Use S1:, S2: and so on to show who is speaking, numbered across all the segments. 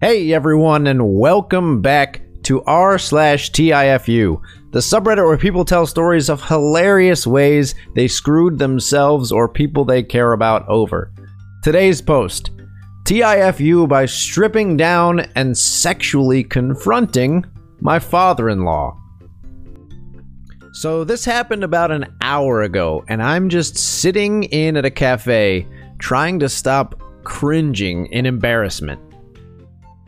S1: Hey everyone, and welcome back to r slash TIFU, the subreddit where people tell stories of hilarious ways they screwed themselves or people they care about over. Today's post TIFU by stripping down and sexually confronting my father in law. So, this happened about an hour ago, and I'm just sitting in at a cafe trying to stop cringing in embarrassment.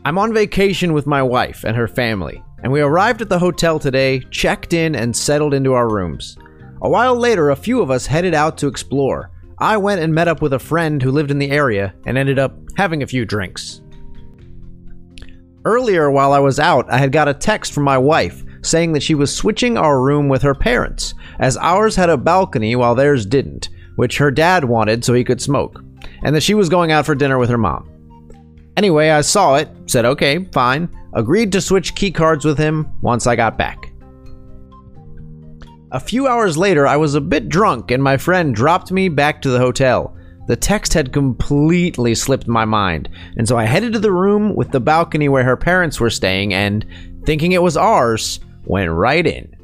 S1: I'm on vacation with my wife and her family, and we arrived at the hotel today, checked in, and settled into our rooms. A while later, a few of us headed out to explore. I went and met up with a friend who lived in the area and ended up having a few drinks. Earlier, while I was out, I had got a text from my wife saying that she was switching our room with her parents, as ours had a balcony while theirs didn't, which her dad wanted so he could smoke, and that she was going out for dinner with her mom. Anyway, I saw it, said okay, fine, agreed to switch keycards with him once I got back. A few hours later, I was a bit drunk and my friend dropped me back to the hotel. The text had completely slipped my mind, and so I headed to the room with the balcony where her parents were staying and, thinking it was ours, went right in.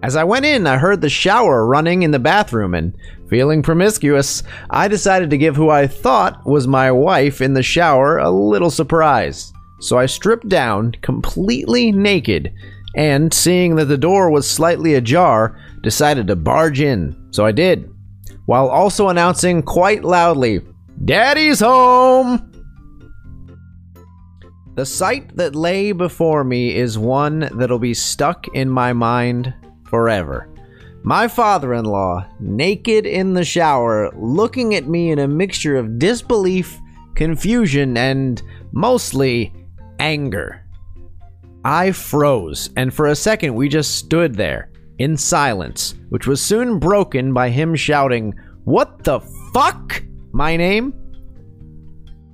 S1: As I went in, I heard the shower running in the bathroom, and feeling promiscuous, I decided to give who I thought was my wife in the shower a little surprise. So I stripped down, completely naked, and seeing that the door was slightly ajar, decided to barge in. So I did, while also announcing quite loudly, Daddy's home! The sight that lay before me is one that'll be stuck in my mind forever. My father in law, naked in the shower, looking at me in a mixture of disbelief, confusion, and mostly anger. I froze, and for a second we just stood there, in silence, which was soon broken by him shouting, What the fuck? My name?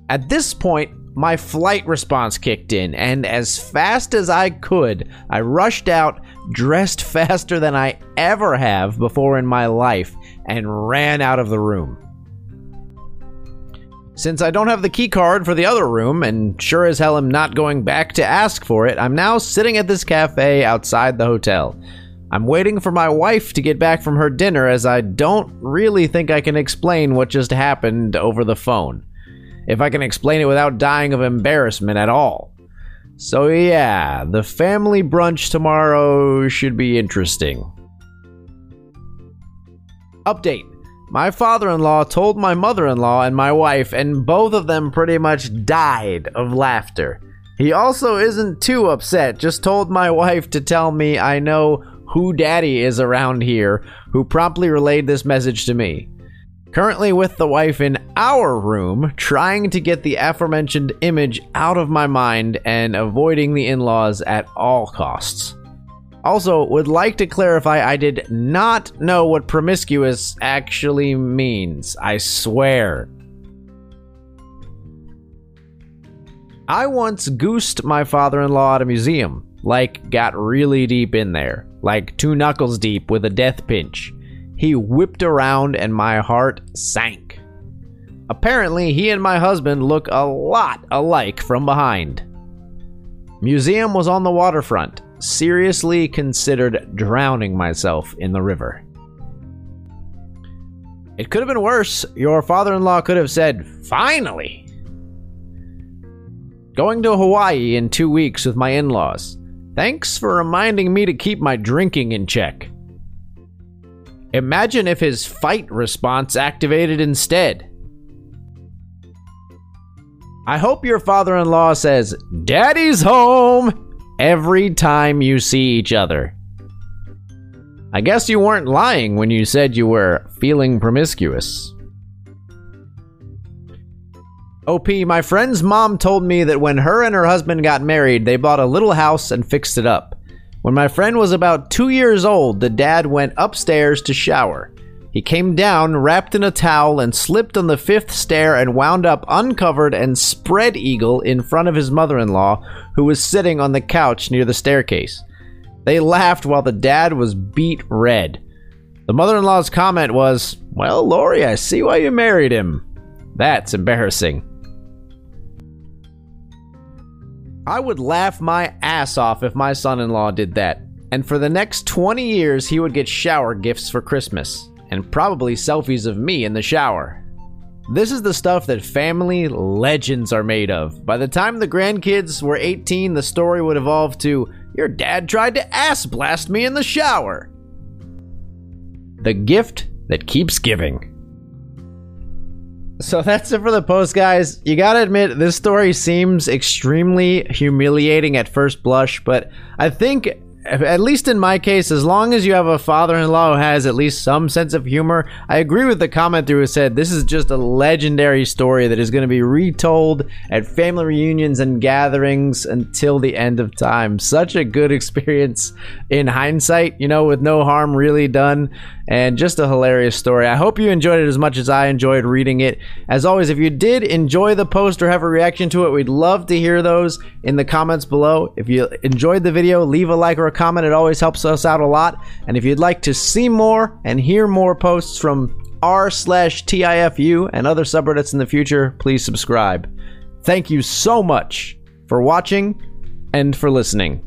S1: At this point, my flight response kicked in, and as fast as I could, I rushed out, dressed faster than I ever have before in my life, and ran out of the room. Since I don't have the key card for the other room, and sure as hell am not going back to ask for it, I'm now sitting at this cafe outside the hotel. I'm waiting for my wife to get back from her dinner as I don't really think I can explain what just happened over the phone if I can explain it without dying of embarrassment at all. So, yeah, the family brunch tomorrow should be interesting. Update My father in law told my mother in law and my wife, and both of them pretty much died of laughter. He also isn't too upset, just told my wife to tell me I know who daddy is around here, who promptly relayed this message to me. Currently with the wife in our room, trying to get the aforementioned image out of my mind and avoiding the in laws at all costs. Also, would like to clarify I did not know what promiscuous actually means. I swear. I once goosed my father in law at a museum. Like, got really deep in there. Like, two knuckles deep with a death pinch. He whipped around and my heart sank. Apparently, he and my husband look a lot alike from behind. Museum was on the waterfront. Seriously considered drowning myself in the river. It could have been worse. Your father in law could have said, Finally! Going to Hawaii in two weeks with my in laws. Thanks for reminding me to keep my drinking in check. Imagine if his fight response activated instead. I hope your father in law says, Daddy's home every time you see each other. I guess you weren't lying when you said you were feeling promiscuous. OP, my friend's mom told me that when her and her husband got married, they bought a little house and fixed it up. When my friend was about two years old, the dad went upstairs to shower. He came down, wrapped in a towel, and slipped on the fifth stair and wound up uncovered and spread eagle in front of his mother in law, who was sitting on the couch near the staircase. They laughed while the dad was beet red. The mother in law's comment was, Well, Lori, I see why you married him. That's embarrassing. I would laugh my ass off if my son in law did that. And for the next 20 years, he would get shower gifts for Christmas, and probably selfies of me in the shower. This is the stuff that family legends are made of. By the time the grandkids were 18, the story would evolve to Your dad tried to ass blast me in the shower. The gift that keeps giving. So that's it for the post, guys. You gotta admit, this story seems extremely humiliating at first blush, but I think at least in my case, as long as you have a father-in-law who has at least some sense of humor, I agree with the commenter who said this is just a legendary story that is going to be retold at family reunions and gatherings until the end of time. Such a good experience in hindsight, you know, with no harm really done and just a hilarious story. I hope you enjoyed it as much as I enjoyed reading it. As always, if you did enjoy the post or have a reaction to it, we'd love to hear those in the comments below. If you enjoyed the video, leave a like or a comment. It always helps us out a lot. And if you'd like to see more and hear more posts from r slash TIFU and other subreddits in the future, please subscribe. Thank you so much for watching and for listening.